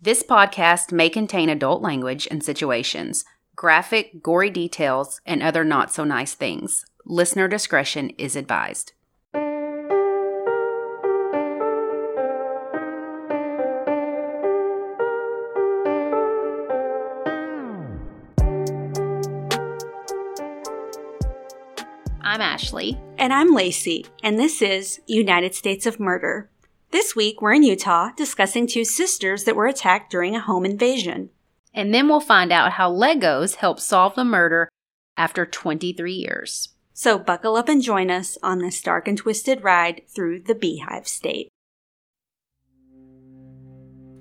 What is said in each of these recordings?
This podcast may contain adult language and situations, graphic, gory details, and other not so nice things. Listener discretion is advised. I'm Ashley. And I'm Lacey, and this is United States of Murder. This week, we're in Utah discussing two sisters that were attacked during a home invasion. And then we'll find out how Legos helped solve the murder after 23 years. So buckle up and join us on this dark and twisted ride through the Beehive State.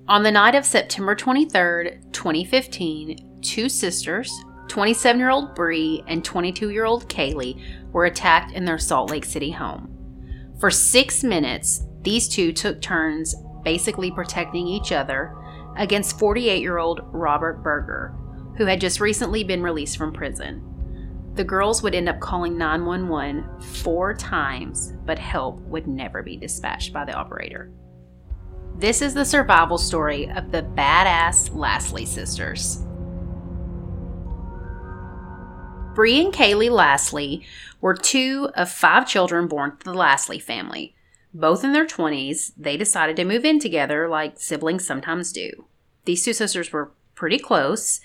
On the night of September 23rd, 2015, two sisters, 27 year old Bree and 22 year old Kaylee, were attacked in their Salt Lake City home. For six minutes, these two took turns basically protecting each other against 48 year old Robert Berger, who had just recently been released from prison. The girls would end up calling 911 four times, but help would never be dispatched by the operator. This is the survival story of the badass Lashley sisters. Bree and Kaylee Lashley were two of five children born to the Lashley family. Both in their 20s, they decided to move in together like siblings sometimes do. These two sisters were pretty close,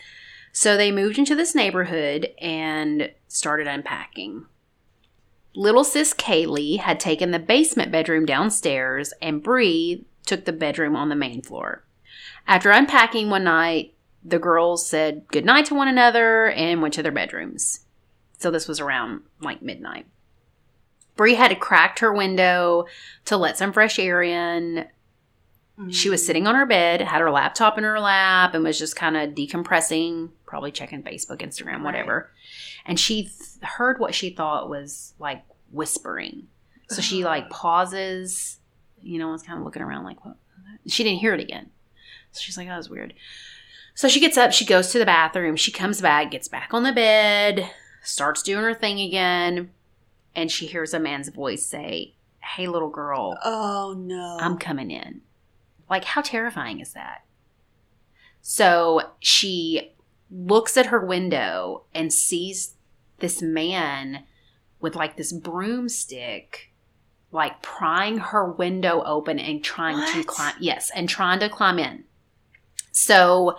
so they moved into this neighborhood and started unpacking. Little sis Kaylee had taken the basement bedroom downstairs, and Bree took the bedroom on the main floor. After unpacking one night, the girls said goodnight to one another and went to their bedrooms. So this was around like midnight. Bree had cracked her window to let some fresh air in. She was sitting on her bed, had her laptop in her lap, and was just kind of decompressing, probably checking Facebook, Instagram, whatever. And she th- heard what she thought was like whispering. So she uh-huh. like pauses, you know, was kind of looking around like, what? She didn't hear it again. So she's like, oh, that was weird. So she gets up, she goes to the bathroom, she comes back, gets back on the bed, starts doing her thing again, and she hears a man's voice say, Hey, little girl, Oh no. I'm coming in. Like, how terrifying is that? So she looks at her window and sees this man with like this broomstick, like prying her window open and trying to climb. Yes, and trying to climb in. So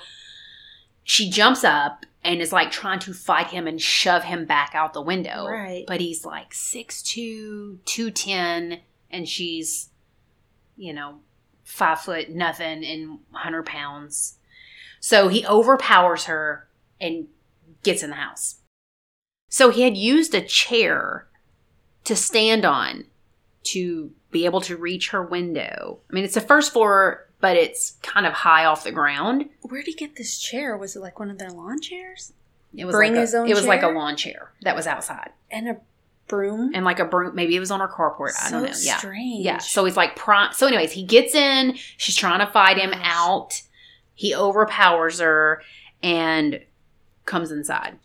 she jumps up and is like trying to fight him and shove him back out the window. Right. But he's like 6'2, 210, and she's, you know, five foot nothing and 100 pounds. So he overpowers her and gets in the house. So he had used a chair to stand on to be able to reach her window. I mean, it's the first floor, but it's kind of high off the ground. Where'd he get this chair? Was it like one of their lawn chairs? It was Bring like a, his own It was like a lawn chair that was outside, And a broom? and like a broom. Maybe it was on her carport. I don't know. Yeah, strange. yeah. So he's like prom. So, anyways, he gets in. She's trying to fight him Gosh. out. He overpowers her and comes inside.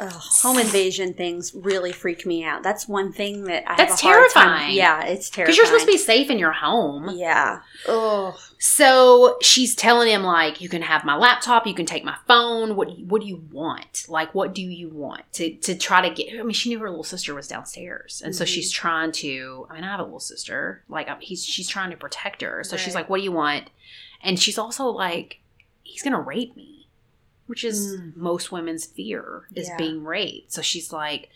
Ugh, home invasion things really freak me out. That's one thing that I That's have a hard time- terrifying. Yeah, it's terrifying. Because you're supposed to be safe in your home. Yeah. Oh. So she's telling him like, "You can have my laptop. You can take my phone. What What do you want? Like, what do you want to to try to get?" I mean, she knew her little sister was downstairs, and so Mhm. she's trying to. I mean, I have a little sister. Like, I'm- he's she's trying to protect her. So she's like, "What do you want?" And she's also like, "He's gonna rape me," which is Mm. most women's fear is Yeah. being raped. So she's like,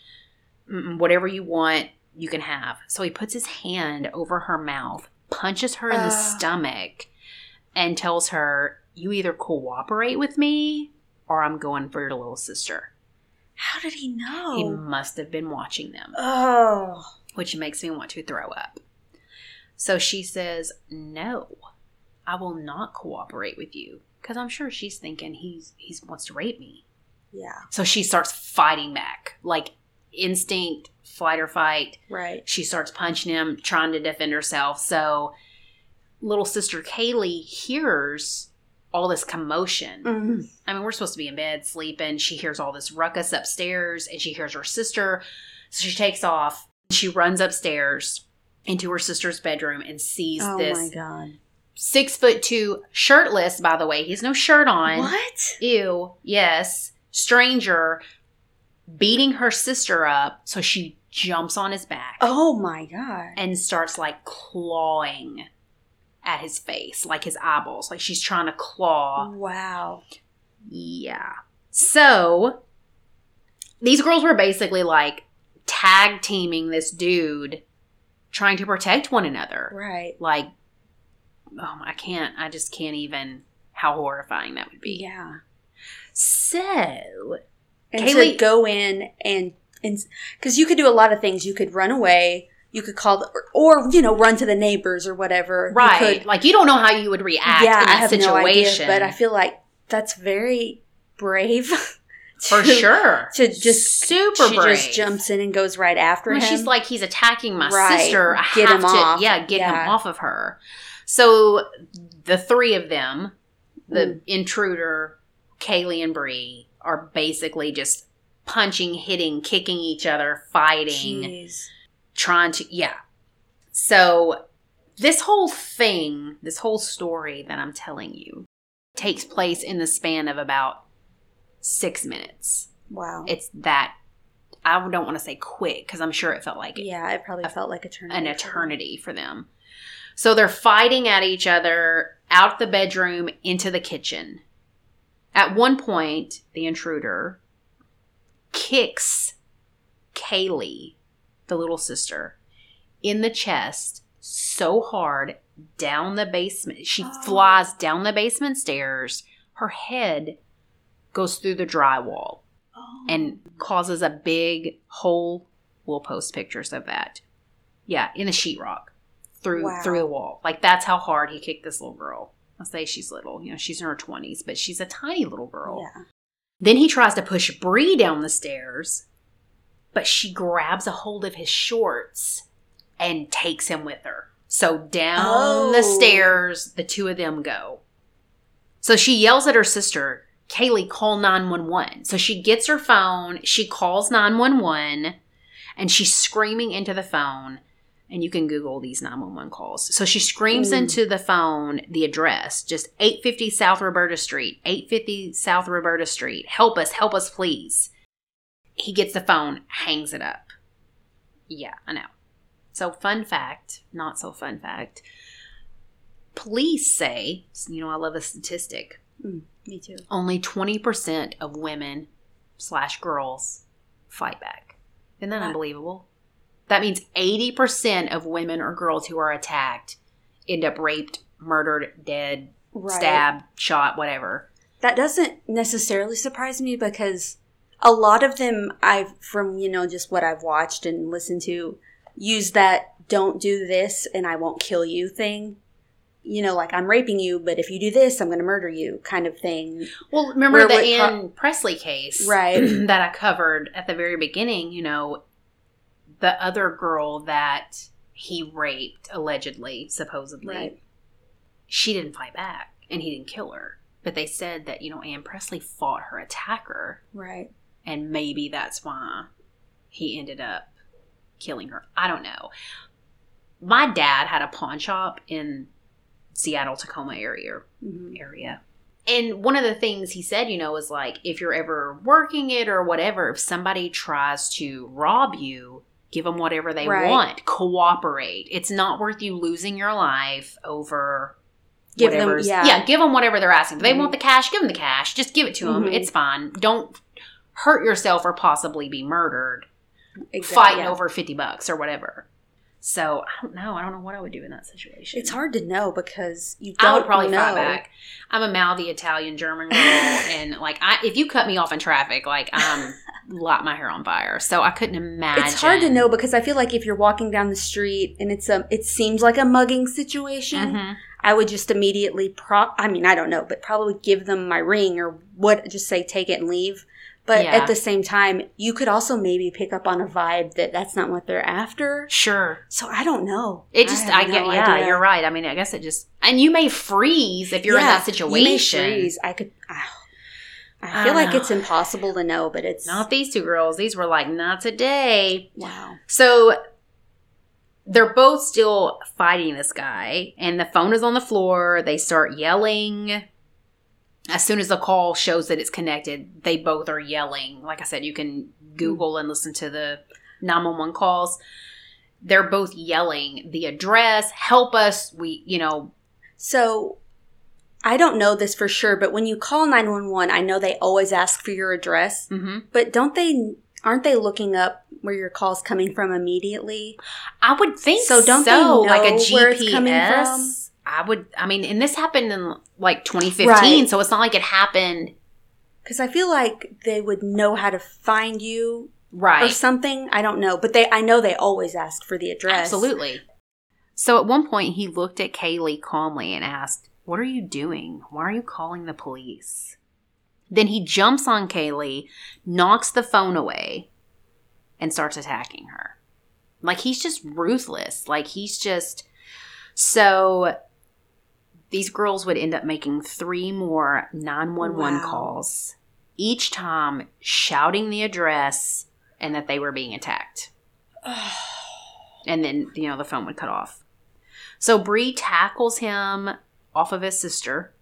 "Whatever you want." You can have. So he puts his hand over her mouth, punches her in the stomach, and tells her, You either cooperate with me or I'm going for your little sister. How did he know? He must have been watching them, oh. which makes me want to throw up. So she says, No, I will not cooperate with you. Because I'm sure she's thinking he's he wants to rape me. Yeah. So she starts fighting back, like instinct, flight or fight. Right. She starts punching him, trying to defend herself. So little sister Kaylee hears all this commotion. Mm. I mean, we're supposed to be in bed sleeping. She hears all this ruckus upstairs and she hears her sister. So she takes off. She runs upstairs into her sister's bedroom and sees this. Oh this my god. Six foot two, shirtless, by the way. He's no shirt on. What? Ew. Yes. Stranger beating her sister up. So she jumps on his back Oh my god. and starts like clawing at his face, like his eyeballs. Like she's trying to claw. Wow. Yeah. So these girls were basically like tag teaming this dude trying to protect one another. Right. Like, oh, I can't, I just can't even how horrifying that would be. Yeah. So, And Kaylee- to go in and and because you could do a lot of things. You could run away. You could call, the, or, or you know, run to the neighbors or whatever. You right. could- like, you don't know how you would react yeah, I have situation. no idea, but I feel like that's very brave. for sure. To just super she brave. just jumps in and goes right after When him. she's like, he's attacking my Right. sister. I Get have him to, off. yeah, get him off of her. So the three of them, the Mm. intruder, Kaylee and Bree, are basically just punching, hitting, kicking each other, fighting, Jeez. trying to, yeah. So this whole thing, this whole story that I'm telling you, takes place in the span of about six minutes. Wow. It's that. I don't want to say quick because I'm sure it felt like it yeah, it probably felt like eternity. an eternity for them. So they're fighting at each other out the bedroom into the kitchen. At one point, the intruder kicks Kaylee, the little sister, in the chest so hard down the basement. She Oh. flies down the basement stairs. Her head goes through the drywall Oh. and causes a big hole. We'll post pictures of that. Yeah, in the sheetrock through Wow. through the wall. Like that's how hard he kicked this little girl. I'll say she's little. You know, she's in her twenties, but she's a tiny little girl. yeah. Then he tries to push Bree down the stairs, but she grabs a hold of his shorts and takes him with her. So down the Oh. stairs, the two of them go. So she yells at her sister, Kaylee, call 911. So she gets her phone, she calls 911, and she's screaming into the phone. And you can Google these 911 calls. So she screams Mm. into the phone the address, just 850 South Roberta Street, 850 South Roberta Street. Help us, help us, please. He gets the phone, hangs it up. Yeah, I know. So, fun fact, not so fun fact. Police say, you know, I love a statistic Me too. only 20% of women slash girls fight back. Isn't that Wow. unbelievable? That means 80% of women or girls who are attacked end up raped, murdered, dead, Right. stabbed, shot, whatever. That doesn't necessarily surprise me because a lot of them I've from, you know, just what I've watched and listened to use that don't do this and I won't kill you thing. You know, like I'm raping you, but if you do this, I'm going to murder you kind of thing. Well, remember Where the would pro- Anne Pressly case Right. that I covered at the very beginning? You know, the other girl that he raped, allegedly, supposedly, Right. she didn't fight back and he didn't kill her. But they said that, you know, Anne Pressly fought her attacker Right. and maybe that's why he ended up killing her. I don't know. My dad had a pawn shop in Seattle, Tacoma area hmm area. And one of the things he said, you know, was like if you're ever working it or whatever, if somebody tries to rob you, give them whatever they Right. want. Cooperate. It's not worth you losing your life over Give them- yeah. yeah, give them whatever they're asking. If they Mhm. want the cash, give them the cash. Just give it to them. Mhm. It's fine. Don't hurt yourself or possibly be murdered Exactly. fighting yeah. over 50 bucks or whatever. So, I don't know. I don't know what I would do in that situation. It's hard to know because you don't I would probably know. fight back. I'm a mouthy Italian German girl, and like, I if you cut me off in traffic, like I'm light my hair on fire. So I couldn't imagine. It's hard to know because I feel like if you're walking down the street and it's a, it seems like a mugging situation. Mhm. I would just immediately pro. I mean, I don't know, but probably give them my ring or what. Just say take it and leave. But Yeah. at the same time, you could also maybe pick up on a vibe that that's not what they're after. Sure. So I don't know. It just, I, get, no yeah, idea. you're right. I mean, I guess it just, and you may freeze if you're in that situation. Freeze. I could. ah. I I feel like know. it's impossible to know, but it's Not these two girls. These were like, not today. wow. So they're both still fighting this guy, and the phone is on the floor. They start yelling. As soon as the call shows that it's connected, they both are yelling. Like I said, you can Google and listen to the 911 calls. They're both yelling the address, help us. We, you know, So I don't know this for sure, but when you call 911, I know they always ask for your address, mhm. but don't they aren't they looking up where your call's coming from immediately? I would think So so. don't they like a know GPS. where it's coming from? I would. I mean, and this happened in like 2015, Right. so it's not like it happened Cuz I feel like they would know how to find you right or something. I don't know, but they I know they always ask for the address. Absolutely. So at one point, he looked at Kaylee calmly and asked, "What are you doing? Why are you calling the police?" Then he jumps on Kaylee, knocks the phone away, and starts attacking her. Like he's just ruthless. Like he's just so. These girls would end up making three more 911 Wow. calls, each time shouting the address and that they were being attacked. and then, you know, the phone would cut off. So Bree tackles him off of his sister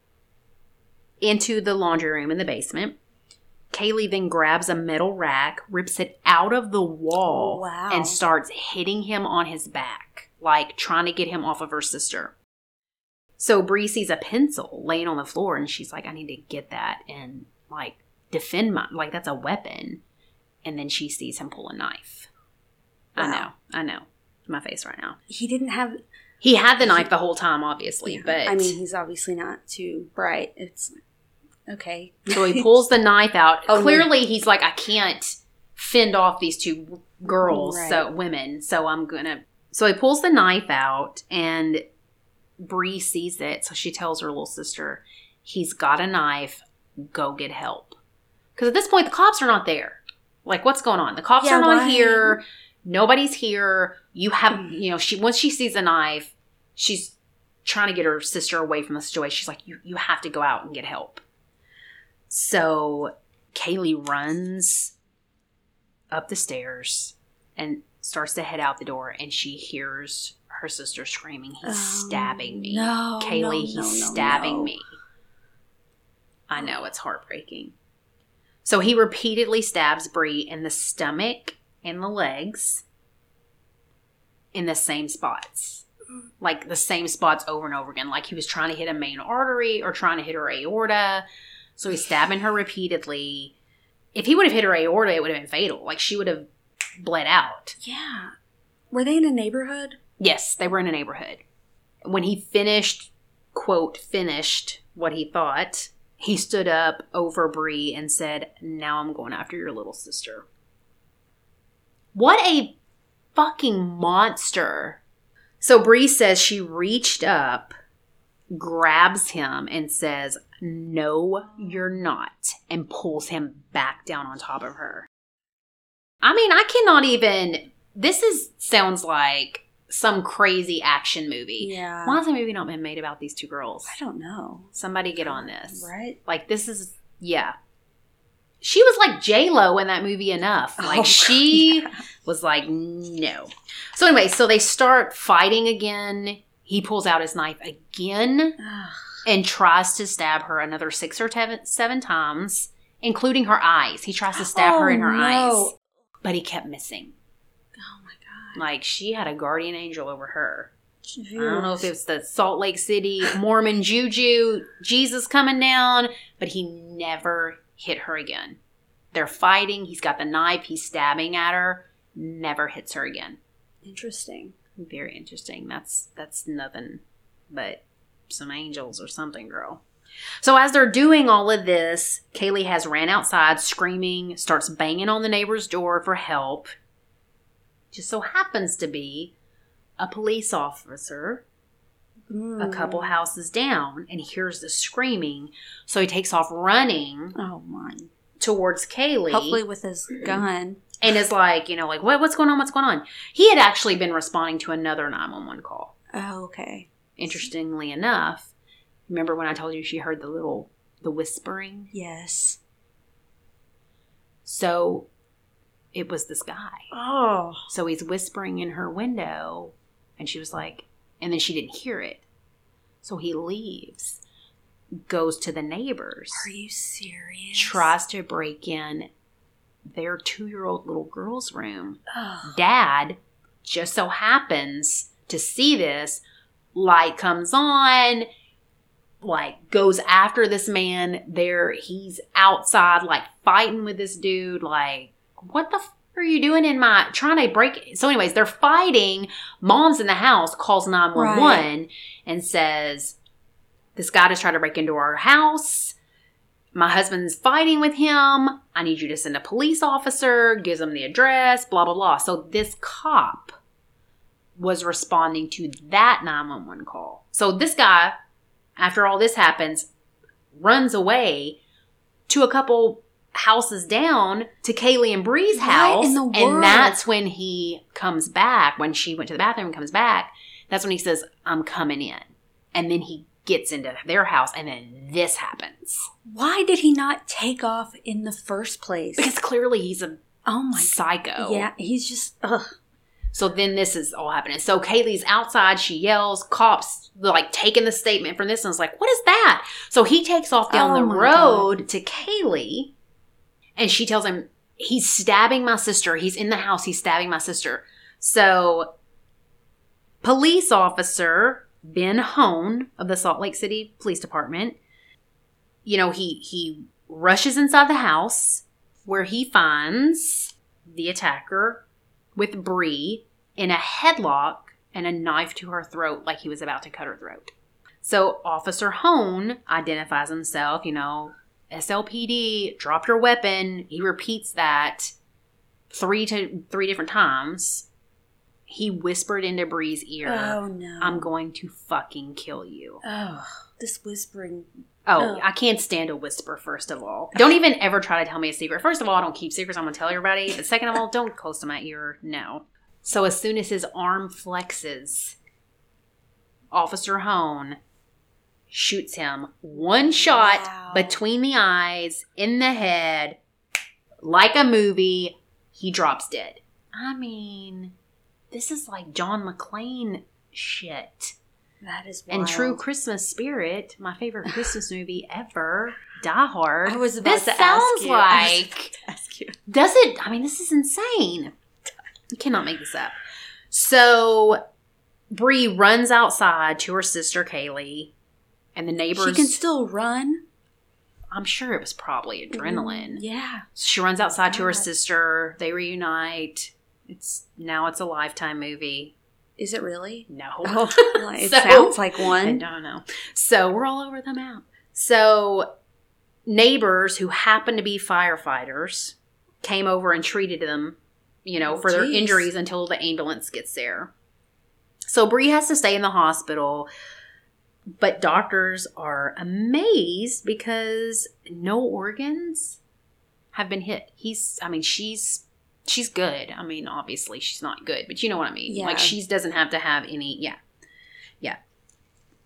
into the laundry room in the basement. Kaylee then grabs a metal rack, rips it out of the wall, Wow. and starts hitting him on his back, like trying to get him off of her sister. So Bree sees a pencil laying on the floor, and she's like, "I need to get that and like defend my like that's a weapon." And then she sees him pull a knife. I know, I know, my face right now. He didn't have He had the knife the whole time, obviously, Yeah. but I mean, he's obviously not too bright. It's okay. so he pulls the knife out. Oh, no. Clearly, he's like, I can't fend off these two girls, Right. so women. So I'm gonna. So he pulls the knife out, and Bree sees it. So she tells her little sister, "He's got a knife. Go get help." Because at this point, the cops are not there. Like, what's going on? The cops Yeah, are not why- here. Nobody's here. You have, mm-hmm. you know, she once she sees a knife, she's trying to get her sister away from the situation. She's like, you, you have to go out and get help. So Kaylee runs up the stairs and starts to head out the door, and she hears her sister screaming, He's oh, stabbing me. Oh, No, Kaylee, no, he's no, stabbing me. I know, it's heartbreaking. So he repeatedly stabs Bree in the stomach and the legs in the same spots. Like the same spots over and over again. Like he was trying to hit a main artery or trying to hit her aorta. So he's stabbing her repeatedly. If he would have hit her aorta, it would have been fatal. Like she would have bled out. Yeah. Were they in a neighborhood? Yes, they were in a neighborhood. When he finished, quote, finished what he thought, he stood up over Bree and said, Now I'm going after your little sister. What a fucking monster. So Bree says she reached up, grabs him, and says, No, you're not, and pulls him back down on top of her. I mean, I cannot even. This is sounds like some crazy action movie. Yeah. Why has a movie not been made about these two girls? I don't know. Somebody get on this. Right? Like this is yeah. She was like J Lo in that movie enough. Oh, like Oh, she yeah. was like no. So anyway, so they start fighting again. He pulls out his knife again and tries to stab her another six or seven, seven times, including her eyes. He tries to stab her in her Oh, no. eyes, but he kept missing. Oh my god. Like she had a guardian angel over her. Jeez. I don't know if it's the Salt Lake City Mormon juju, Jesus coming down, but he never hit her again. They're fighting. He's got the knife. He's stabbing at her. Never hits her again. interesting. Very interesting. That's that's nothing but some angels or something, girl. So as they're doing all of this, Kaylee has ran outside screaming, starts banging on the neighbor's door for help. Just so happens to be a police officer a couple Mm. houses down and hears the screaming. So he takes off running Oh my. towards Kaylee Hopefully with his gun. and is like, you know, like, what, what's going on? What's going on? He had actually been responding to another 911 call. Oh, okay. Interestingly enough, remember when I told you she heard the little, the whispering? Yes. So it was this guy. Oh. So he's whispering in her window And she was like, and then she didn't hear it. So he leaves, goes to the neighbors, Are you serious? tries to break in their two year old little girl's room. Oh, Dad just so happens to see this. Light comes on, like goes after this man. There, he's outside, like fighting with this dude. Like, what the are you doing in my trying to break? So, anyways, they're fighting. Mom's in the house, calls nine one one, and says, "This guy just tried to break into our house." My husband's fighting with him. I need you to send a police officer, gives him the address, blah, blah, blah. So this cop was responding to that 911 call. So this guy, after all this happens, runs away to a couple houses down to Kaylee and Bree's house. And that's when he comes back, when she went to the bathroom and comes back, that's when he says, I'm coming in. And then he gets into their house and then this happens. why did he not take off in the first place? Because clearly he's a oh my psycho. Yeah, he's just ugh. So then this is all happening. So Kaylee's outside, she yells, cops like taking the statement from this and is like, what is that? So he takes off down Oh the road to Kaylee and she tells him, he's stabbing my sister. He's in the house, he's stabbing my sister. So police officer Ben Hone of the Salt Lake City Police Department, you know, he he rushes inside the house where he finds the attacker with Bree in a headlock and a knife to her throat like he was about to cut her throat. So Officer Hone identifies himself, you know, SLPD, drop your weapon. He repeats that three to three different times. He whispered into Bree's ear, Oh no. I'm going to fucking kill you. Oh, this whispering. Oh, Ugh. I can't stand a whisper, first of all. Don't even ever try to tell me a secret. First of all, I don't keep secrets. I'm going to tell everybody. But second of all, don't close to my ear. No. So as soon as his arm flexes, Officer Hone shoots him one shot Wow. between the eyes, in the head, like a movie. He drops dead. I mean, this is like John McClane shit. That is And. True Christmas Spirit, my favorite Christmas movie ever, Die Hard. I was about this to ask sounds was like. Ask you. Does it? I mean, this is insane. You cannot make this up. So, Bree runs outside to her sister Kaylee, and the neighbors. She can still run. I'm sure it was probably mm-hmm. adrenaline. Yeah. So she runs outside to her sister. They reunite. It's now it's a lifetime movie. Is it really? No, Oh, it So- sounds like one. I don't know. So we're all over the map. So neighbors who happen to be firefighters came over and treated them, you know, Oh, for their injuries until the ambulance gets there. So Bree has to stay in the hospital, but doctors are amazed because no organs have been hit. He's I mean, she's she's good. I mean, obviously she's not good, but you know what I mean. Yeah. Like she doesn't have to have any yeah. Yeah.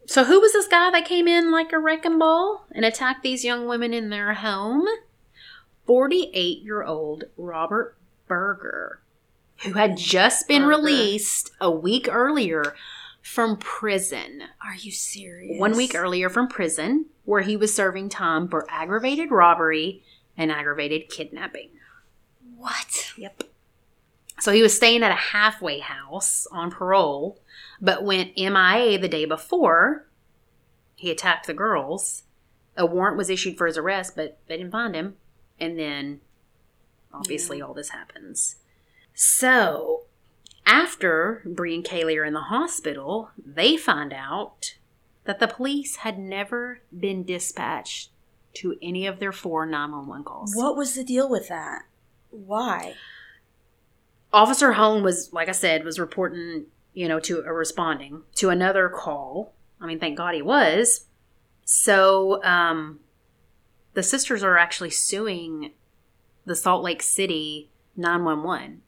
So who was this guy that came in like a wrecking ball and attacked these young women in their home? 48-year-old Robert Berger, who had just been Berger. released a week earlier from prison. Are you serious? One week earlier from prison, where he was serving time for aggravated robbery and aggravated kidnapping. What? Yep. So he was staying at a halfway house on parole, but went MIA the day before he attacked the girls. A warrant was issued for his arrest, but they didn't find him. And then, obviously, Yeah. all this happens. So, after Bree and Kaylee are in the hospital, they find out that the police had never been dispatched to any of their four 911 calls. What was the deal with that? Why? Officer Hone was, like I said, was reporting, you know, to or responding to another call. I mean, thank God he was. So, um, the sisters are actually suing the Salt Lake City 911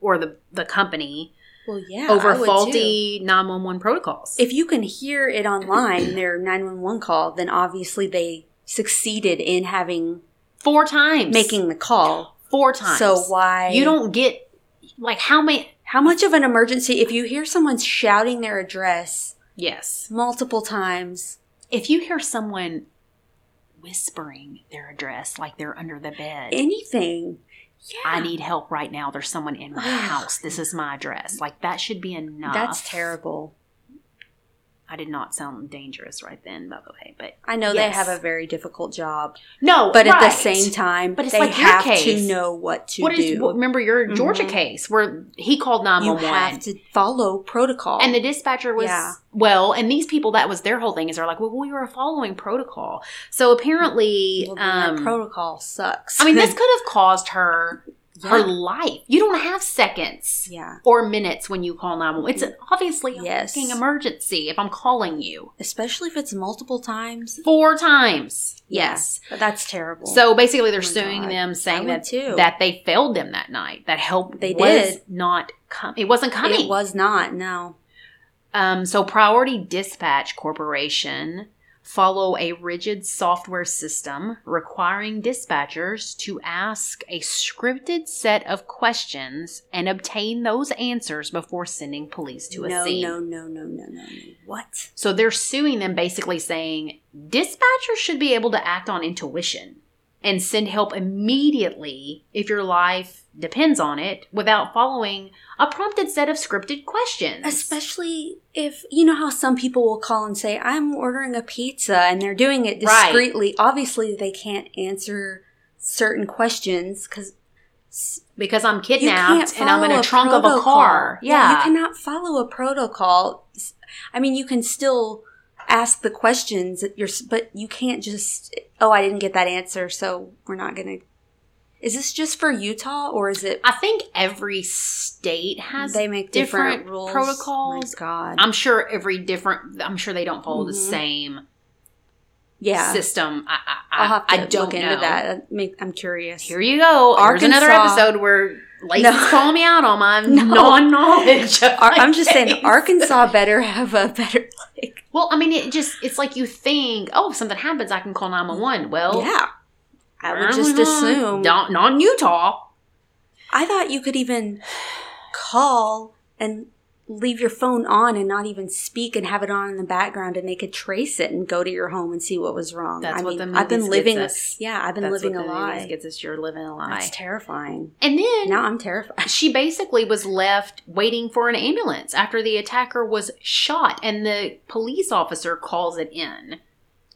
or the the company Well, yeah. over faulty 911 protocols. If you can hear it online, their 911 call, then obviously they succeeded in having four times making the call. four times. So why you don't get like how many How much of an emergency if you hear someone shouting their address Yes. multiple times? If you hear someone whispering their address like they're under the bed, Anything. Yeah. I need help right now. There's someone in my oh, house. This is my address. Like that should be enough. That's terrible. I did not sound dangerous right then, by the way, but I know Yes. they have a very difficult job, no. but at the same time, But it's they like your have case. to know what to what do. is? what- remember your Georgia Mhm. case where he called nine you one have to follow protocol. And the dispatcher was Yeah. well, and these people that was their whole thing is they're like, well, we were following protocol. So apparently, Well, um, protocol sucks. I mean, this could have caused her her life. You don't have seconds yeah, or minutes when you call 911. It's an, obviously a Yes. fucking emergency if I'm calling you especially if it's multiple times. four times. Yeah. Yes. But that's terrible. So basically, they're Oh suing God. them, saying that too. that they failed them that night. That help They was did. not come It wasn't coming. it was not. No. Um, so Priority Dispatch Corporation follow a rigid software system requiring dispatchers to ask a scripted set of questions and obtain those answers before sending police to a no, scene. no, no, no, no, no, no. What? So they're suing them basically saying dispatchers should be able to act on intuition and send help immediately if your life depends on it without following a prompted set of scripted questions. Especially if you know how some people will call and say, "I'm ordering a pizza," and they're doing it Right. discreetly. Obviously, they can't answer certain questions because because I'm kidnapped and I'm in follow a trunk of a protocol. car. Yeah. you cannot follow a protocol. I mean, you can still ask the questions. that You're, but you can't just. Oh, I didn't get that answer, so we're not gonna. Is this just for Utah or is it? I think every state has They make different, different, rules. protocols. My God. I'm sure every different. I'm sure they don't follow the Mhm. same yeah, system. I, I, I'll have to I don't look into know. that. That make- I'm curious. Here you go. Here's another episode where Lacey's No. calling me out on my No. non-knowledge. Ar- my I'm just saying. Arkansas better have a better like. Well, I mean, it just it's like you think, oh, if something happens, I can call nine one one. Well, yeah, I would just assume. Not, not in Utah. I thought you could even call and leave your phone on and not even speak and have it on in the background and they could trace it and go to your home and see what was wrong. That's I what mean, the I've been living gets us. yeah, I've been That's living what a lie. Gets us. You're living a lie. That's terrifying. and then Now I'm terrified. she basically was left waiting for an ambulance after the attacker was shot and the police officer calls it in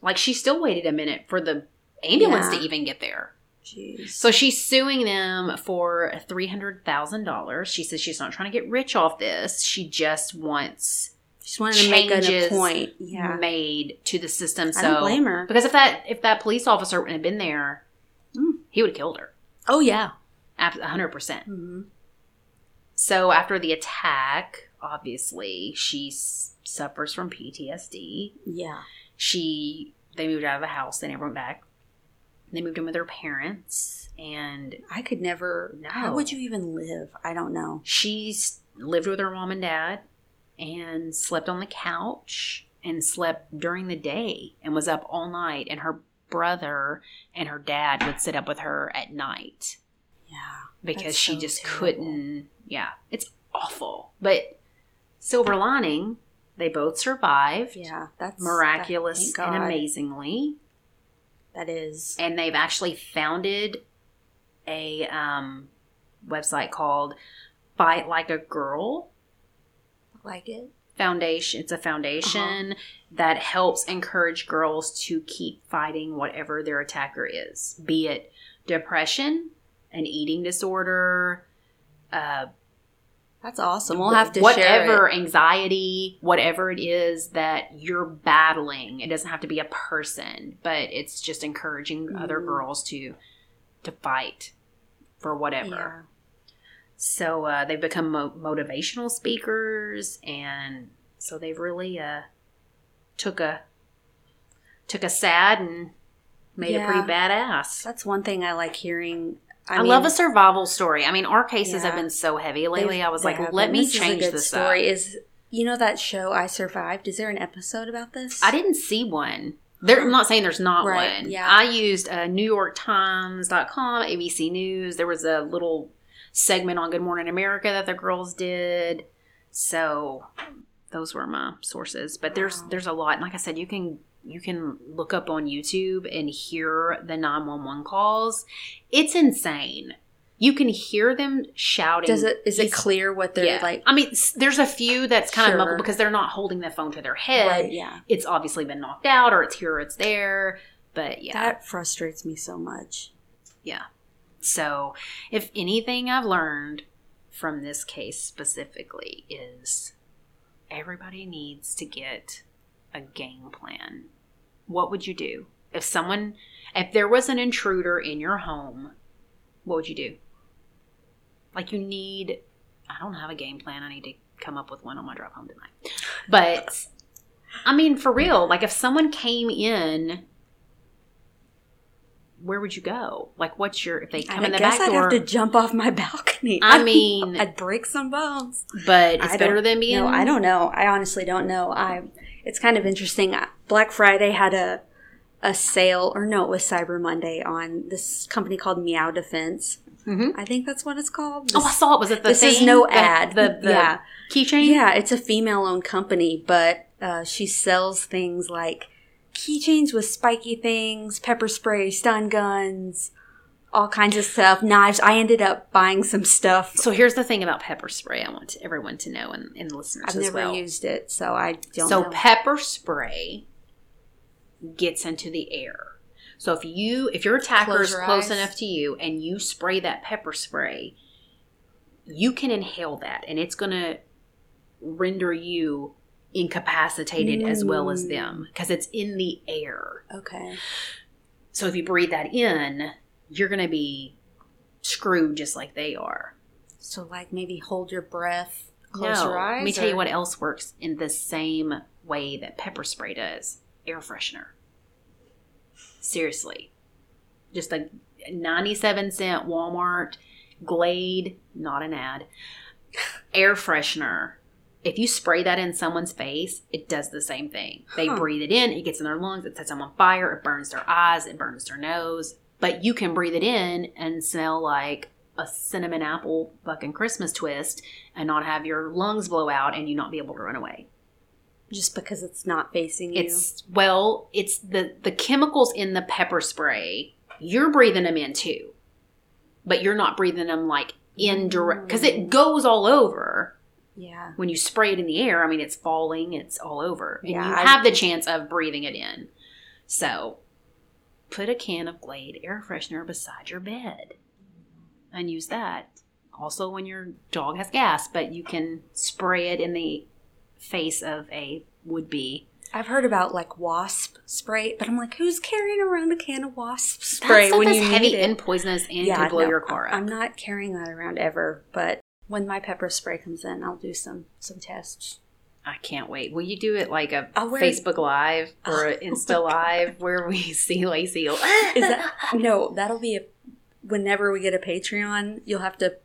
like she still waited a minute for the ambulance Yeah. to even get there Jeez. so she's suing them for $300000 she says she's not trying to get rich off this she just wants Just wanted to make changes a point. Yeah. made to the system I so don't blame her. because if that if that police officer wouldn't have been there Mm. he would have killed her Oh yeah. Ab- 100% hmm So after the attack, obviously she suffers from PTSD. Yeah. She they moved out of the house. They never went back. They moved in with her parents, and I could never. How would you even live? I don't know. she's lived with her mom and dad, and slept on the couch and slept during the day and was up all night. And her brother and her dad would sit up with her at night. Yeah. because she so just terrible. couldn't. Yeah, it's awful. But silver lining, they both survived Yeah. That's miraculous God. and amazingly, That is. and they've actually founded a um, website called Fight Like a Girl Like it. Foundation. It's a foundation that helps encourage girls to keep fighting whatever their attacker is, be it depression, an eating disorder, uh, That's awesome. We'll have to whatever anxiety, whatever it is that you're battling. It doesn't have to be a person, but it's just encouraging other Mhm. girls to to fight for whatever. So uh, they've become mo- motivational speakers, and so they've really uh, took a took a sad and made it pretty badass. That's one thing I like hearing. I, I, mean, love a survival story. I mean, our cases have been so heavy lately. I was like, let been. me This change good this story. up. Is you know that show I Survived? Is there an episode about this? I didn't see one. There, I'm not saying there's not Right, one. yeah. I used uh, NewYorkTimes.com, ABC News. There was a little segment on Good Morning America that the girls did. So those were my sources. But there's Wow. there's a lot. And like I said, you can you can look up on YouTube and hear the 911 calls. It's insane. You can hear them shouting. Does it is it clear what they're yeah. like? I mean, there's a few that's kind Sure. of muffled because they're not holding the phone to their head. Right, yeah. It's obviously been knocked out, or it's here, or it's there. But yeah, That frustrates me so much. yeah. So, if anything I've learned from this case specifically is everybody needs to get a game plan. What would you do if someone, if there was an intruder in your home? What would you do? Like you need, I don't have a game plan. I need to come up with one on my drive home tonight. But I mean, for real, like if someone came in. Where would you go? Like, what's your if they come I in the guess back I'd door? I'd have to jump off my balcony. I mean- I'd break some bones. but it's I better than being. No, I don't know. I honestly don't know. I. It's kind of interesting. Black Friday had a a sale, or no, it was Cyber Monday on this company called Meow Defense. Mhm. I think that's what it's called. Oh, I saw it. Was it the this is thing? no The- ad. The, the yeah, keychain. yeah. It's a female-owned company, but uh, she sells things like keychains with spiky things, pepper spray, stun guns, all kinds of stuff, knives. I ended up buying some stuff. So here's the thing about pepper spray. I want everyone to know, and, and listeners I've never well. used it, so I don't so know. pepper spray gets into the air. So if you if your attacker Close is your close eyes. enough to you and you spray that pepper spray, you can inhale that, and it's going to render you incapacitated as well as Mm. them because it's in the air. okay. So if you breathe that in, you're going to be screwed just like they are. So, like, maybe hold your breath, close your eyes. Let me tell you what else works in the same way that pepper spray does air freshener. Seriously. Just a 97 cent Walmart Glade, not an ad, air freshener. If you spray that in someone's face, it does the same thing. They Huh. breathe it in, it gets in their lungs, it sets them on fire, it burns their eyes, it burns their nose. But you can breathe it in and smell like a cinnamon apple fucking Christmas twist and not have your lungs blow out and you not be able to run away. Just because it's not facing you. It's well, it's the the chemicals in the pepper spray. You're breathing them in too, but you're not breathing them like indirect because it mm. goes all over Yeah. when you spray it in the air. I mean, it's falling, it's all over, and Yeah, you I- have the chance of breathing it in. So, put a can of Glade air freshener beside your bed, and use that. Also, when your dog has gas, but you can spray it in the face of a would be I've heard about like wasp spray, but I'm like, who's carrying around a can of wasp spray That when you heavy and poisonous and can blow no, your car up. I'm not carrying that around ever, but when my pepper spray comes in, I'll do some some tests. I can't wait. Will you do it like a I'll Facebook Live or Oh Insta Live where we see Lacey? Is that no? That'll be a. Whenever we get a Patreon, you'll have to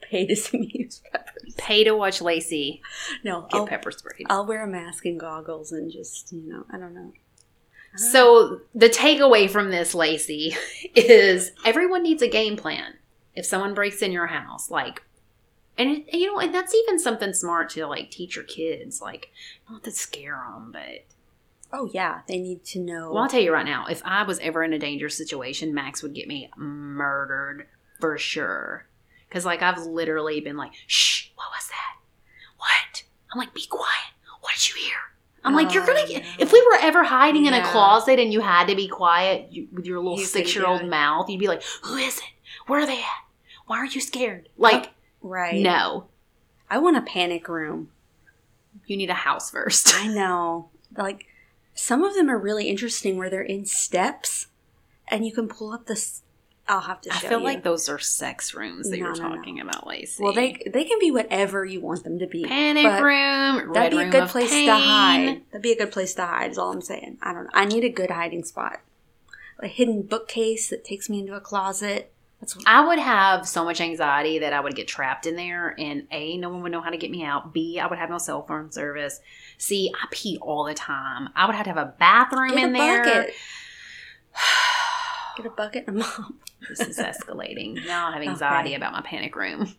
pay to see me use peppers. pay to watch Lacey No, get I'll, pepper sprayed? I'll wear a mask and goggles and just you know, I don't know. So the takeaway from this, Lacey, is everyone needs a game plan. If someone breaks in your house, like, and it, you know, and that's even something smart to like teach your kids, like, not to scare them, but Oh yeah, they need to know. well, I'll tell you right now, if I was ever in a dangerous situation, Max would get me murdered for sure. Because like I've literally been like, shh, what was that? What? I'm like, be quiet. What did you hear? I'm like, you're gonna Oh, get. If we were ever hiding in a closet and you had to be quiet you, with your little six year old mouth, you'd be like, who is it? Where are they at? Why are you scared? Like, right? no, I want a panic room. you need a house first. I know. Like some of them are really interesting where they're in steps and you can pull up this I'll have to I feel you. like those are sex rooms that No, you're no, no. talking about, Lacey. well they they can be whatever you want them to be. panic room, That'd be a good place pain. to hide. That'd be a good place to hide is all I'm saying. I don't know. I need a good hiding spot. A hidden bookcase that takes me into a closet. I would have so much anxiety that I would get trapped in there, and A, no one would know how to get me out. B, I would have no cell phone service. C, I pee all the time. I would have to have a bathroom Get in a there. bucket. Get a bucket and a mop. this is escalating. Now I have anxiety Okay. about my panic room.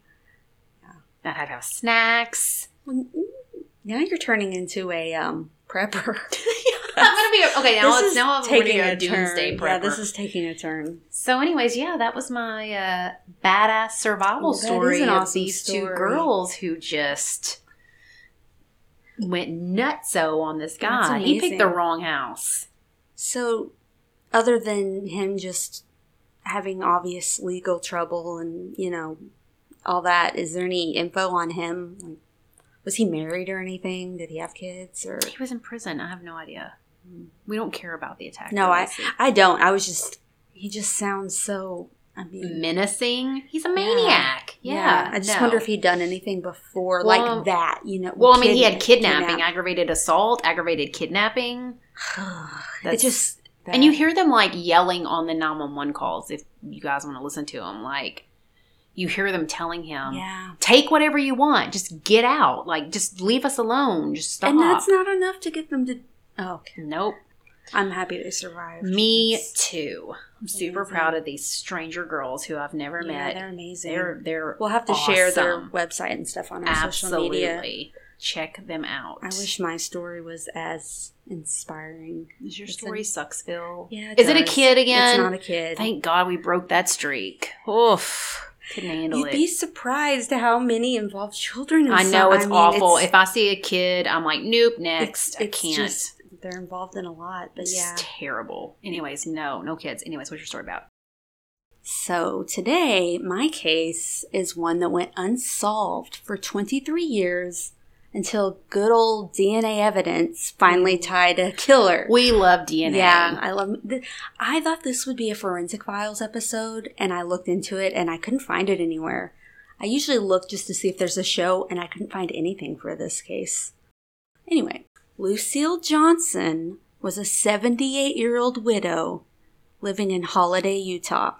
Yeah. I had to have snacks. Now you're turning into a um, prepper. I'm gonna be okay now. This It's now I'm taking a a doomsday turn. prepper. Yeah, this is taking a turn. so, anyways, yeah, that was my uh, badass survival story of awesome these two girls who just went nutso on this guy. He picked the wrong house. So, other than him just having obvious legal trouble and you know all that, is there any info on him? Like, was he married or anything? Did he have kids or? He was in prison. I have no idea. We don't care about the attack. No, I. I don't. I was just he just sounds so. I mean, menacing. He's a maniac. Yeah. I just no. wonder if he'd done anything before Well- like that. You know. Well, I mean, he had kid- kidnapping, kidnap. aggravated assault, aggravated kidnapping. it That's- just And you hear them like yelling on the 911 calls if you guys want to listen to them. Like, you hear them telling him, yeah, take whatever you want, just get out. Like, just leave us alone. Just stop. and that's not enough to get them to. Oh, okay. nope. I'm happy they survived. Me too. I'm super Amazing. proud of these stranger girls who I've never yeah, met. they're amazing. They're they're we'll have to share their website and stuff on our social absolutely media. check them out. I wish my story was as inspiring. Is your It's story a- Sucksville? Yeah, Is it a kid again? It's not a kid. Thank God we broke that streak. Oof. Couldn't handle You'd it. be surprised how many involve children. I know it's mean, awful. it's- if I see a kid, I'm like, nope, next. it's I can't. just they're involved in a lot. But it's yeah. terrible. Anyways, no, no kids. Anyways, what's your story about? So today, my case is one that went unsolved for 23 years until good old DNA evidence finally tied a killer. We love DNA. Yeah, I love. th- I thought this would be a forensic files episode, and I looked into it, and I couldn't find it anywhere. I usually look just to see if there's a show, and I couldn't find anything for this case. Anyway, Lucille Johnson was a 78 year old widow living in Holladay, Utah.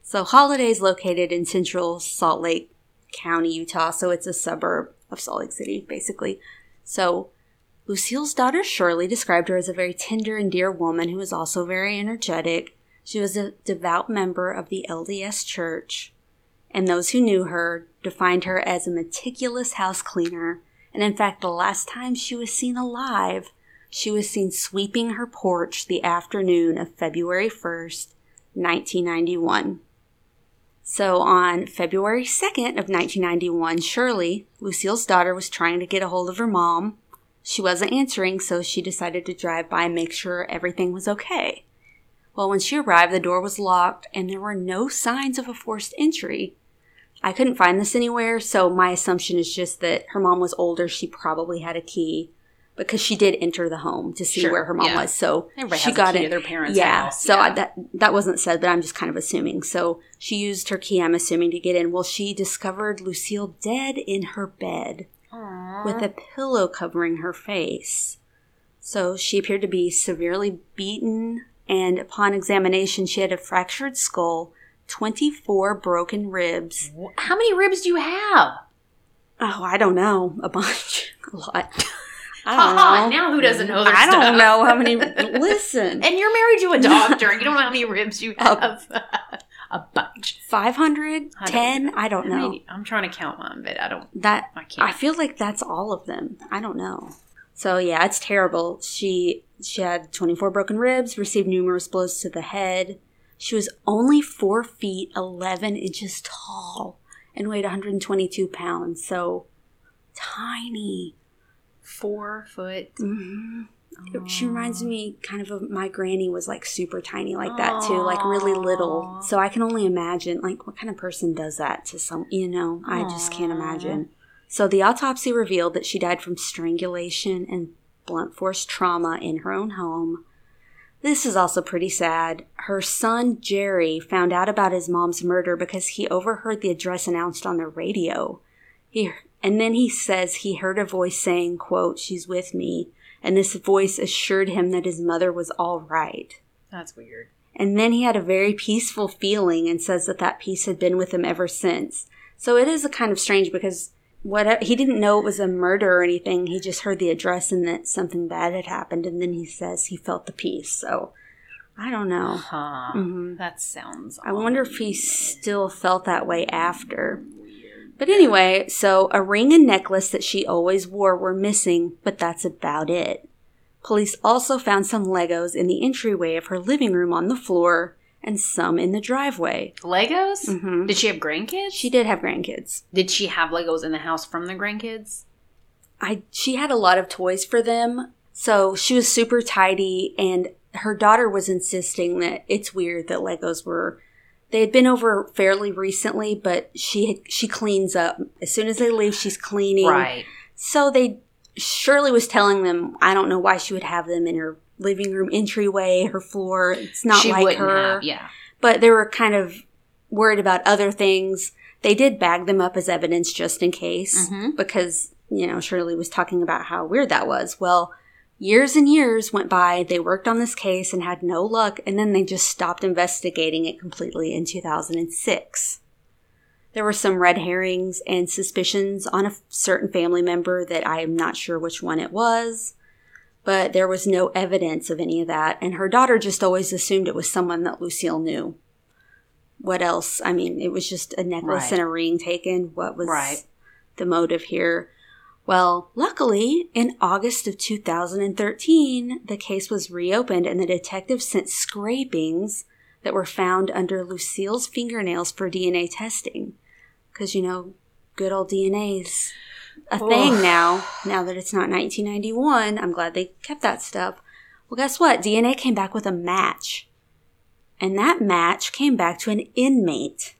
So Holladay is located in central Salt Lake County, Utah, so it's a suburb of Salt Lake City, basically. So Lucille's daughter Shirley described her as a very tender and dear woman who was also very energetic. She was a devout member of the LDS Church, and those who knew her defined her as a meticulous house cleaner. And in fact, the last time she was seen alive, she was seen sweeping her porch the afternoon of February 1st, 1991. So on February 2nd of 1991, Shirley, Lucille's daughter, was trying to get a hold of her mom. She wasn't answering, so she decided to drive by and make sure everything was okay. Well, when she arrived, the door was locked and there were no signs of a forced entry. I couldn't find this anywhere, so my assumption is just that her mom was older. She probably had a key because she did enter the home to see Sure, where her mom yeah. was. So Everybody she got it. their parents' yeah. house. So I, that that wasn't said, but I'm just kind of assuming. So she used her key. I'm assuming to get in. Well, she discovered Lucille dead in her bed with a pillow covering her face. So she appeared to be severely beaten, and upon examination, she had a fractured skull, 24 broken ribs. How many ribs do you have? Oh, I don't know. A bunch. a lot. I don't know. Now who doesn't know their I stuff? don't know how many. Listen, And you're married to a doctor, you don't know how many ribs you have. a bunch. 500? I don't 10? I don't I know. mean, I'm trying to count mine, but I don't. that I can't. I feel like that's all of them. I don't know. So yeah, it's terrible. She she had 24 broken ribs, received numerous blows to the head. She was only four feet 11 inches tall and weighed 122 pounds. So tiny. Four foot. hmm She reminds me kind of of my granny was like super tiny like that too, like really little. So I can only imagine like what kind of person does that to some, you know, I just can't imagine. So the autopsy revealed that she died from strangulation and blunt force trauma in her own home. This is also pretty sad. Her son Jerry found out about his mom's murder because he overheard the address announced on the radio. He and then he says he heard a voice saying, quote, "She's with me." And this voice assured him that his mother was all right. That's weird. And then he had a very peaceful feeling and says that that peace had been with him ever since. So it is a kind of strange because what he didn't know it was a murder or anything. He just heard the address and that something bad had happened, and then he says he felt the peace. So I don't know. Huh. Mhm. That sounds. I wonder if he still felt that way after. But anyway, so a ring and necklace that she always wore were missing, but that's about it. Police also found some Legos in the entryway of her living room on the floor and some in the driveway. Legos. Mhm. Did she have grandkids? She did have grandkids. Did she have Legos in the house from the grandkids? I she had a lot of toys for them, so she was super tidy and her daughter was insisting that it's weird that Legos were they had been over fairly recently, but she had, she cleans up as soon as they leave. She's cleaning, Right. So they Shirley was telling them, I don't know why she would have them in her living room entryway, her floor. It's not she like her. have. Yeah. But they were kind of worried about other things. They did bag them up as evidence just in case Mhm. because, you know, Shirley was talking about how weird that was. Well, years and years went by. They worked on this case and had no luck, and then they just stopped investigating it completely in 2006. There were some red herrings and suspicions on a certain family member that I am not sure which one it was, but there was no evidence of any of that, and her daughter just always assumed it was someone that Lucille knew. What else? I mean, it was just a necklace Right. and a ring taken. What was Right. the motive here? Well, luckily, in August of 2013, the case was reopened and the detective sent scrapings that were found under Lucille's fingernails for DNA testing. Because, you know, good old DNA's a thing now. Now that it's not 1991, I'm glad they kept that stuff. Well, guess what? DNA came back with a match. And that match came back to an inmate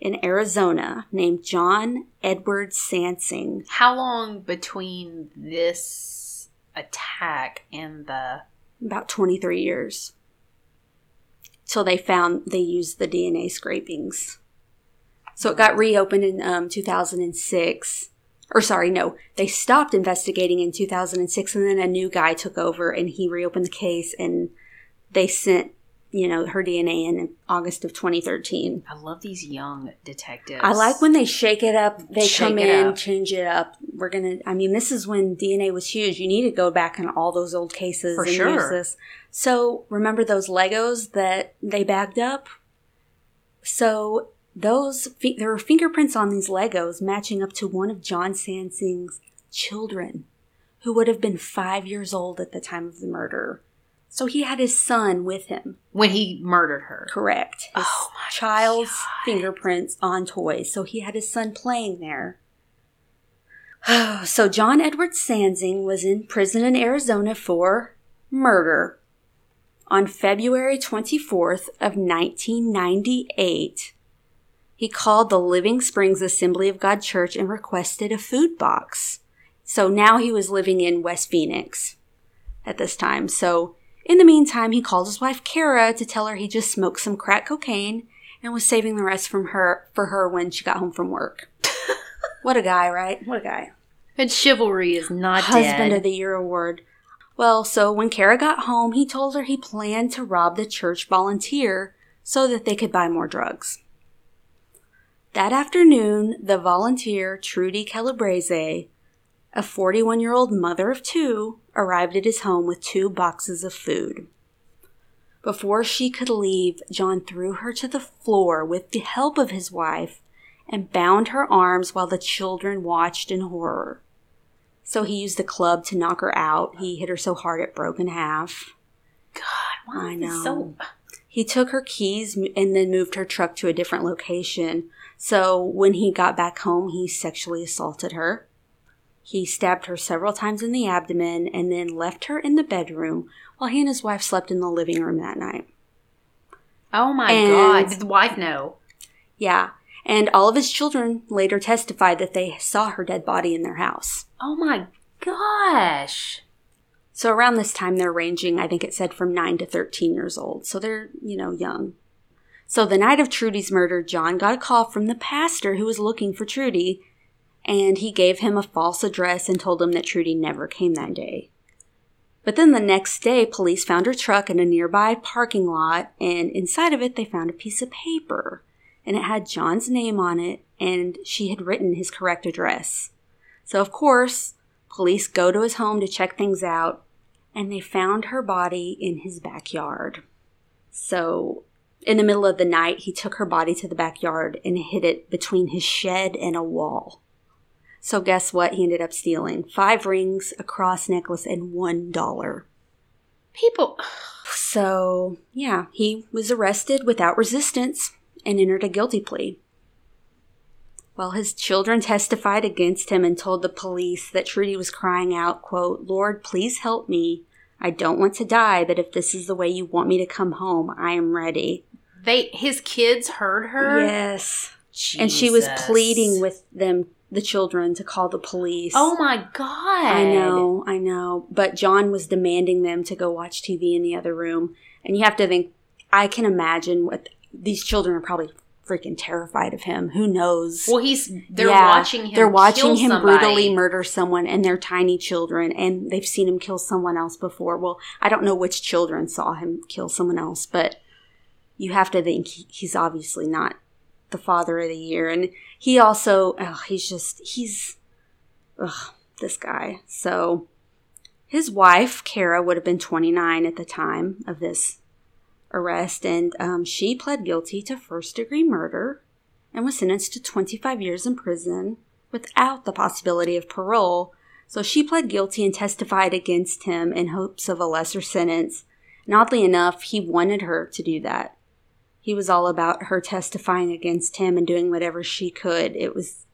in Arizona named John Edward Sansing. How long between this attack and the? About 23 years. Till they found they used the DNA scrapings. So it got reopened in um, 2006. Or sorry, no, they stopped investigating in 2006 and then a new guy took over and he reopened the case and they sent, you know, her DNA in August of 2013. I love these young detectives. I like when they shake it up. They Shake come in, up. change it up. We're gonna. I mean, this is when DNA was huge. You need to go back in all those old cases For and sure. use this. So remember those Legos that they bagged up. So those there were fingerprints on these Legos matching up to one of John Sansing's children, who would have been five years old at the time of the murder. So he had his son with him. when he murdered her. Correct. His Oh my child's God. fingerprints on toys. So he had his son playing there. so John Edward Sansing was in prison in Arizona for murder. On February 24th of 1998, he called the Living Springs Assembly of God Church and requested a food box. So now he was living in West Phoenix at this time. So in the meantime, he called his wife Kara to tell her he just smoked some crack cocaine and was saving the rest from her for her when she got home from work. what a guy, right? What a guy. And chivalry is not Husband dead. of the Year award. Well, so when Kara got home, he told her he planned to rob the church volunteer so that they could buy more drugs. That afternoon, the volunteer, Trudy Calabrese, a 41 year old mother of two, arrived at his home with two boxes of food. Before she could leave, John threw her to the floor with the help of his wife and bound her arms while the children watched in horror. So he used a club to knock her out. He hit her so hard it broke in half. God, why I know. So He took her keys and then moved her truck to a different location. So when he got back home, he sexually assaulted her. He stabbed her several times in the abdomen and then left her in the bedroom while he and his wife slept in the living room that night. oh my And- god, did the wife know? Yeah. And all of his children later testified that they saw her dead body in their house. Oh my gosh. So around this time, they're ranging, I think it said from 9 to 13 years old. So they're, you know, young. So the night of Trudy's murder, John got a call from the pastor who was looking for Trudy, and he gave him a false address and told him that Trudy never came that day. But then the next day, police found her truck in a nearby parking lot, and inside of it, they found a piece of paper, and it had John's name on it, and she had written his correct address. So, of course, police go to his home to check things out, and they found her body in his backyard. So, in the middle of the night, he took her body to the backyard and hid it between his shed and a wall. So, guess what? He ended up stealing five rings, a cross necklace, and one dollar. People. So, yeah, he was arrested without resistance and entered a guilty plea. Well, his children testified against him and told the police that Trudy was crying out, quote, Lord, please help me. I don't want to die, but if this is the way you want me to come home, I am ready. They his kids heard her. Yes. And she was pleading with them, the children, to call the police. Oh my god! I know, I know. But John was demanding them to go watch TV in the other room. And you have to think, I can imagine what these children are probably freaking terrified of him. Who knows? Well, he's they're Yeah, watching him. They're watching him somebody. brutally murder someone and they're tiny children and they've seen him kill someone else before. Well, I don't know which children saw him kill someone else, but you have to think he- he's obviously not the father of the year. And he also, oh, he's just, he's, ugh, this guy. So his wife, Kara, would have been 29 at the time of this arrest, and um, she pled guilty to first degree murder and was sentenced to 25 years in prison without the possibility of parole. So she pled guilty and testified against him in hopes of a lesser sentence. And oddly enough, he wanted her to do that. He was all about her testifying against him and doing whatever she could. It was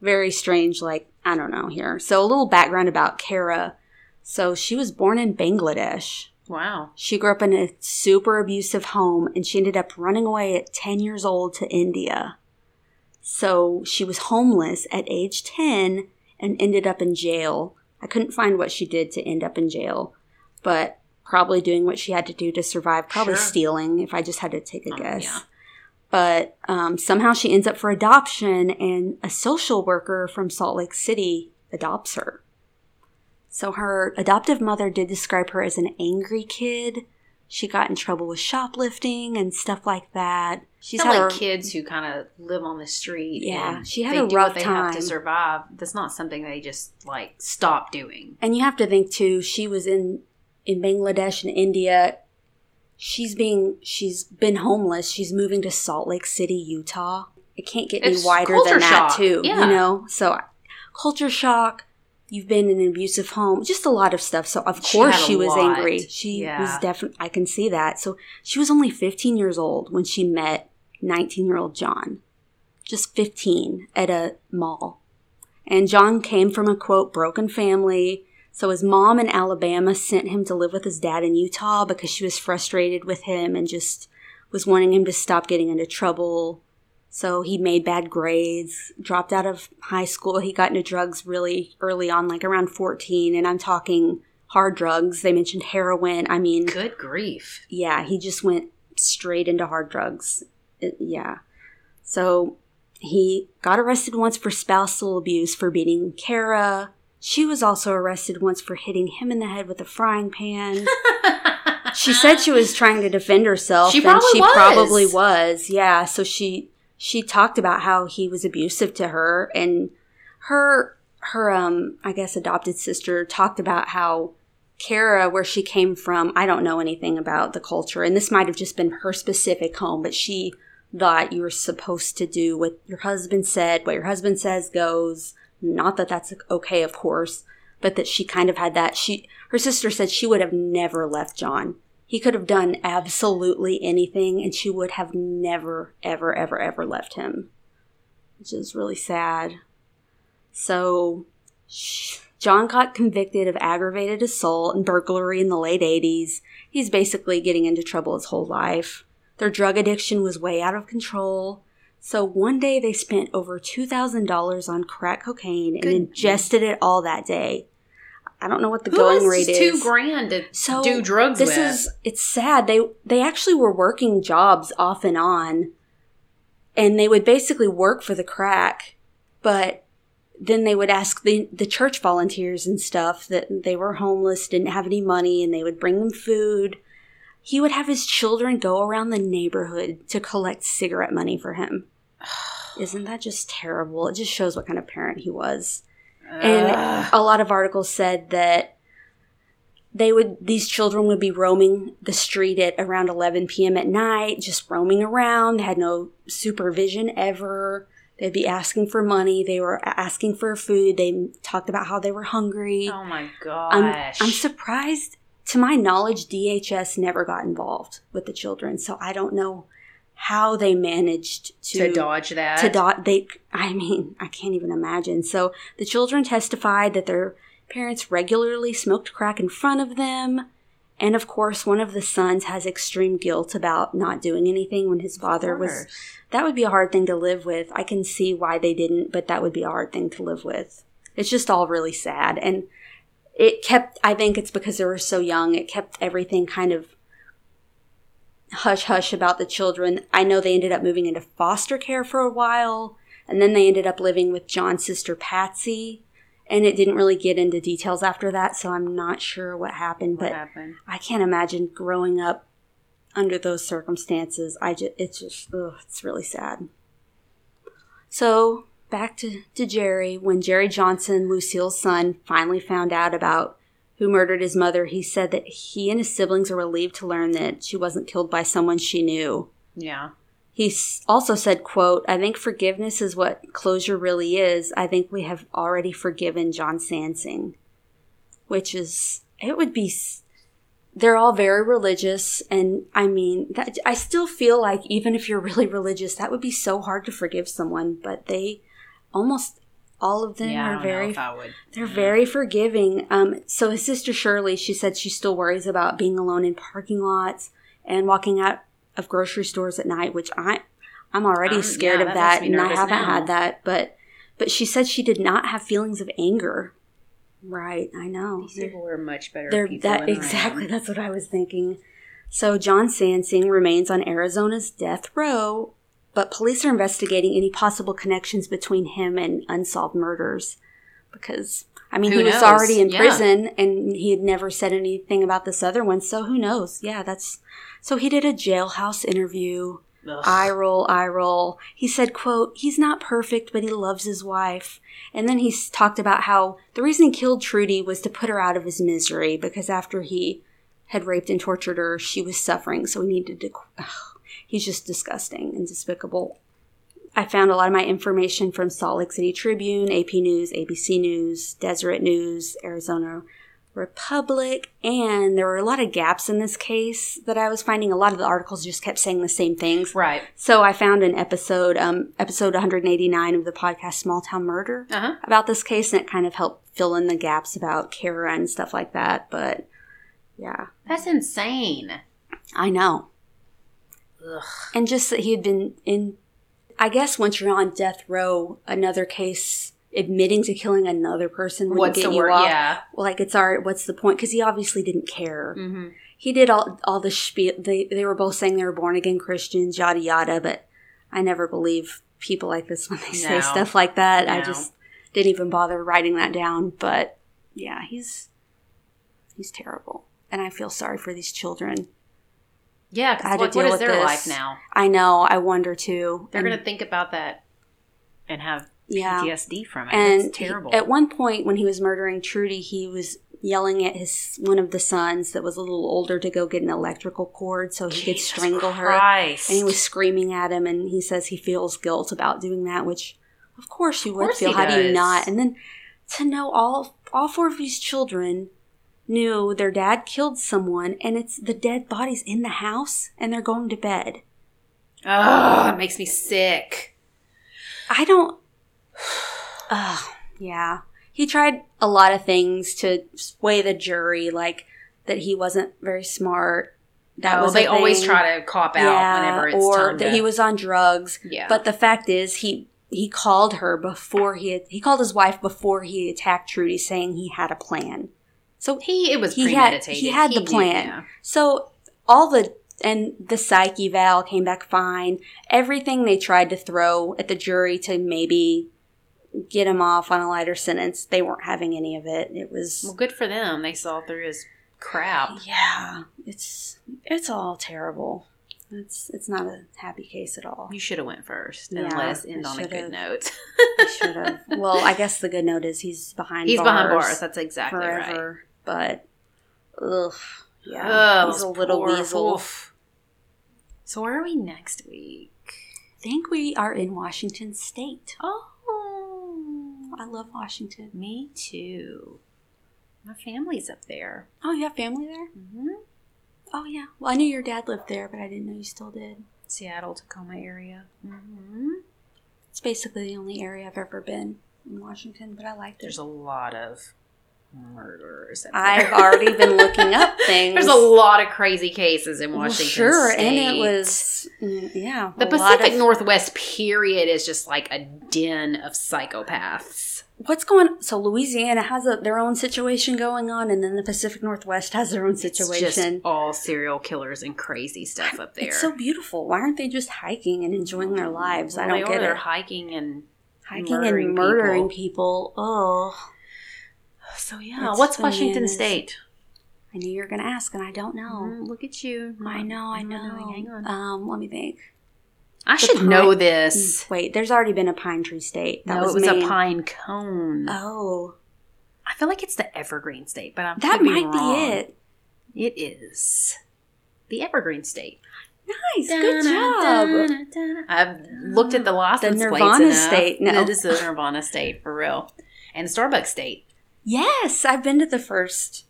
very strange, like, I don't know here. So, a little background about Kara. So, she was born in Bangladesh. Wow. She grew up in a super abusive home and she ended up running away at 10 years old to India. So she was homeless at age 10 and ended up in jail. I couldn't find what she did to end up in jail, but probably doing what she had to do to survive, probably Sure. stealing if I just had to take a Oh, guess. yeah. But um, somehow she ends up for adoption, and a social worker from Salt Lake City adopts her. So her adoptive mother did describe her as an angry kid. She got in trouble with shoplifting and stuff like that. She's Not had like a, kids who kind of live on the street. Yeah, she had a rough they have to survive. That's not something they just like stop doing. and you have to think too. She was in in Bangladesh and India. She's being she's been homeless. She's moving to Salt Lake City, Utah. It can't get any wider than that shock. too. Yeah. You know, so culture shock. You've been in an abusive home, just a lot of stuff. So of She course she was lot. angry. She Yeah. was definitely. I can see that. So she was only 15 years old when she met 19 year old John, just 15 at a mall. And John came from a quote broken family. So his mom in Alabama sent him to live with his dad in Utah because she was frustrated with him and just was wanting him to stop getting into trouble. So he made bad grades, dropped out of high school. He got into drugs really early on, like around 14. And I'm talking hard drugs. They mentioned heroin. I mean, Good grief. yeah, he just went straight into hard drugs. It- yeah. So he got arrested once for spousal abuse for beating Kara. She was also arrested once for hitting him in the head with a frying pan. she said she was trying to defend herself. She and probably she was. probably was. Yeah. So she she talked about how he was abusive to her and her her um I guess adopted sister talked about how Kara, where she came from, I don't know anything about the culture, and this might have just been her specific home, but she thought you were supposed to do what your husband said, what your husband says goes. Not that that's okay, of course, but that she kind of had that. She, her sister said she would have never left John. He could have done absolutely anything, and she would have never, ever, ever, ever left him, which is really sad. So, John got convicted of aggravated assault and burglary in the late 80s. He's basically getting into trouble his whole life. Their drug addiction was way out of control. So one day they spent over $2,000 on crack cocaine and Good- ingested it all that day. I don't know what the Who going rate is. two grand to So do drugs this with? is it's sad. They they actually were working jobs off and on, and they would basically work for the crack, but then they would ask the the church volunteers and stuff that they were homeless, didn't have any money, and they would bring them food. He would have his children go around the neighborhood to collect cigarette money for him. Isn't that just terrible? It just shows what kind of parent he was. And Ugh. a lot of articles said that they would these children would be roaming the street at around 11 p.m. at night, just roaming around. They had no supervision ever. They'd be asking for money. They were asking for food. They talked about how they were hungry. Oh my I'm, gosh. I'm surprised. To my knowledge, DHS never got involved with the children, so I don't know how they managed to, to dodge that. to dot. They, I mean, I can't even imagine. So the children testified that their parents regularly smoked crack in front of them, and of course, one of the sons has extreme guilt about not doing anything when his father was. That would be a hard thing to live with. I can see why they didn't, but that would be a hard thing to live with. It's just all really sad. And it kept, I think it's because they were so young, it kept everything kind of hush hush about the children. I know they ended up moving into foster care for a while, and then they ended up living with John's sister Patsy. And it didn't really get into details after that, so I'm not sure what happened. What But happened? I can't imagine growing up under those circumstances. I just, it's just, ugh, it's really sad. So back to, to Jerry. When Jerry Johnson, Lucille's son, finally found out about who murdered his mother, he said that he and his siblings are relieved to learn that she wasn't killed by someone she knew. Yeah. He also said, quote, I think forgiveness is what closure really is. I think we have already forgiven John Sansing. Which is, it would be, they're all very religious. And I mean, that, I still feel like even if you're really religious, that would be so hard to forgive someone. But they, almost all of them yeah, are very know if I would. they're very forgiving. Um, so his sister Shirley, she said she still worries about being alone in parking lots and walking out of grocery stores at night, which I, I'm already Um, scared yeah, of that that, and I haven't now. had that. But, but she said she did not have feelings of anger. Right, I know. These people were much better They're people. that than I am. exactly. That's what I was thinking. So John Sansing remains on Arizona's death row, but police are investigating any possible connections between him and unsolved murders. Because I mean, Who he was already in Yeah. prison, and he had never said anything about this other one. So who knows? Yeah, that's. So he did a jailhouse interview. Ugh. Eye roll, eye roll. He said, quote, he's not perfect, but he loves his wife. And then he talked about how the reason he killed Trudy was to put her out of his misery because after he had raped and tortured her, she was suffering. So he needed to. Ugh, he's just disgusting and despicable. I found a lot of my information from Salt Lake City Tribune, AP News, ABC News, Deseret News, Arizona Republic, and there were a lot of gaps in this case that I was finding. A lot of the articles just kept saying the same things. right. So I found an episode, um, episode 189 of the podcast Small Town Murder Uh huh. about this case, and it kind of helped fill in the gaps about Kara and stuff like that. But yeah, That's insane. I know. Ugh. And just that he had been in, I guess once you're on death row, another case admitting to killing another person would get the you off. Yeah. Like it's our, what's the point? Because he obviously didn't care. Mm-hmm. He did all all the spiel. They they were both saying they were born again Christians, yada yada. But I never believe people like this when they say No. stuff like that. I just didn't even bother writing that down. But yeah, he's he's terrible, and I feel sorry for these children. Yeah. I 'cause had to what, deal what is with their this. life now? I know. I wonder too. They're going to think about that and have yeah. PTSD from it. and It's terrible. he- at one point when he was murdering Trudy, he was yelling at his one of the sons that was a little older to go get an electrical cord so he could Jesus strangle her. And he was screaming at him, and he says he feels guilt about doing that, which of course you would course feel. he How do you not? And then to know all all four of these children knew their dad killed someone, and it's the dead bodies in the house, and they're going to bed. Oh, it makes me sick. I don't. Oh, yeah. He tried a lot of things to sway the jury, like that he wasn't very smart. That oh, was they always try to cop out whenever it's or that to, he was on drugs. Yeah. But the fact is, he he called her before he had, he called his wife before he attacked Trudy, saying he had a plan. So he it was he had- he had the knew, plan. yeah. so all the and the psych eval came back fine. Everything they tried to throw at the jury to maybe get him off on a lighter sentence, they weren't having any of it. It was Well, good for them. They saw through his crap. yeah, it's it's all terrible. It's it's not a happy case at all. You should have went first and Yeah, let us end on a good note. Should have. Well, I guess the good note is he's behind. He's bars behind bars. That's exactly right. Forever. But Ugh. Yeah. Ugh, he's a little poor- weasel. oof. So where are we next week? I think we are in Washington State. Oh, I love Washington. me too. My family's up there. Oh, you have family there? hmm Oh, yeah. Well, I knew your dad lived there, but I didn't know you still did. Seattle, Tacoma area. Mm-hmm. It's basically the only area I've ever been in Washington, but I like it. There's a lot of murderers. I've already been looking up things. There's a lot of crazy cases in Well, Washington. sure, State. and it was mm, yeah. the Pacific of- Northwest. Period is just like a den of psychopaths. What's going? So Louisiana has a, their own situation going on, and then the Pacific Northwest has their own It's situation. just all serial killers and crazy stuff up there. It's so beautiful. Why aren't they just hiking and enjoying their lives? I don't they get are. They're hiking and Hiking murdering and murdering people. Oh, so yeah. It's What's Washington bananas. State? I knew you were going to ask, and I don't know. Mm, look at you. I know, I know. Hang on. Um, let me think. I should pine- know this. Wait, there's already been a pine tree state. That no, was it was Maine. a pine cone. Oh, I feel like it's the evergreen state, but I'm that might be it. It is the evergreen state. Nice, good job. I've looked at the license plates Nirvana state, no. It is the Nirvana state for real, and the Starbucks state. Yes, I've been to the first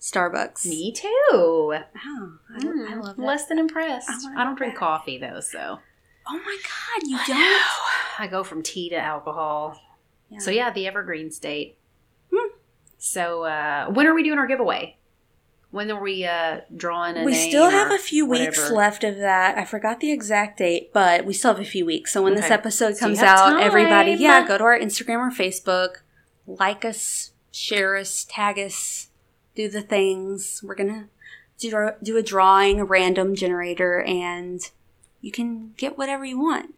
Starbucks. Me too. Oh, I, I Mm, love that. Less than impressed. I I, don't drink coffee though, so Oh my god, you I don't? know. I go from tea to alcohol. Yeah. So yeah, the evergreen state. Hmm. So uh, when are we doing our giveaway? When are we uh, drawing a we still have a few weeks left of that. I forgot the exact date, but we still have a few weeks. So when this episode comes have out, everybody, yeah, go to our Instagram or Facebook, like us, share us, tag us, do the things. We're gonna do do a drawing, a random generator, and you can get whatever you want.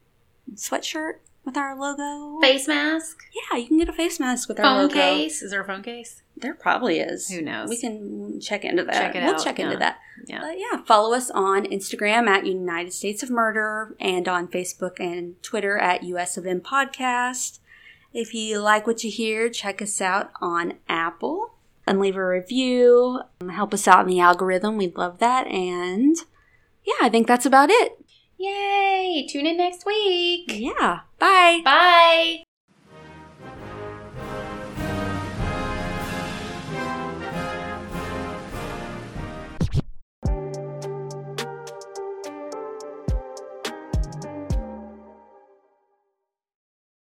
Sweatshirt with our logo. face mask, Yeah, you can get a face mask with our phone logo. case. Is there a phone case? There probably is. Who knows? We can check into that. Check it we'll out, check into yeah. that. Yeah. But yeah, follow us on Instagram at United States of Murder and on Facebook and Twitter at US of M Podcast. If you like what you hear, check us out on Apple and leave a review. Um, help us out in the algorithm. We'd love that. And yeah, I think that's about it. Yay! Tune in next week. Yeah. Bye. Bye.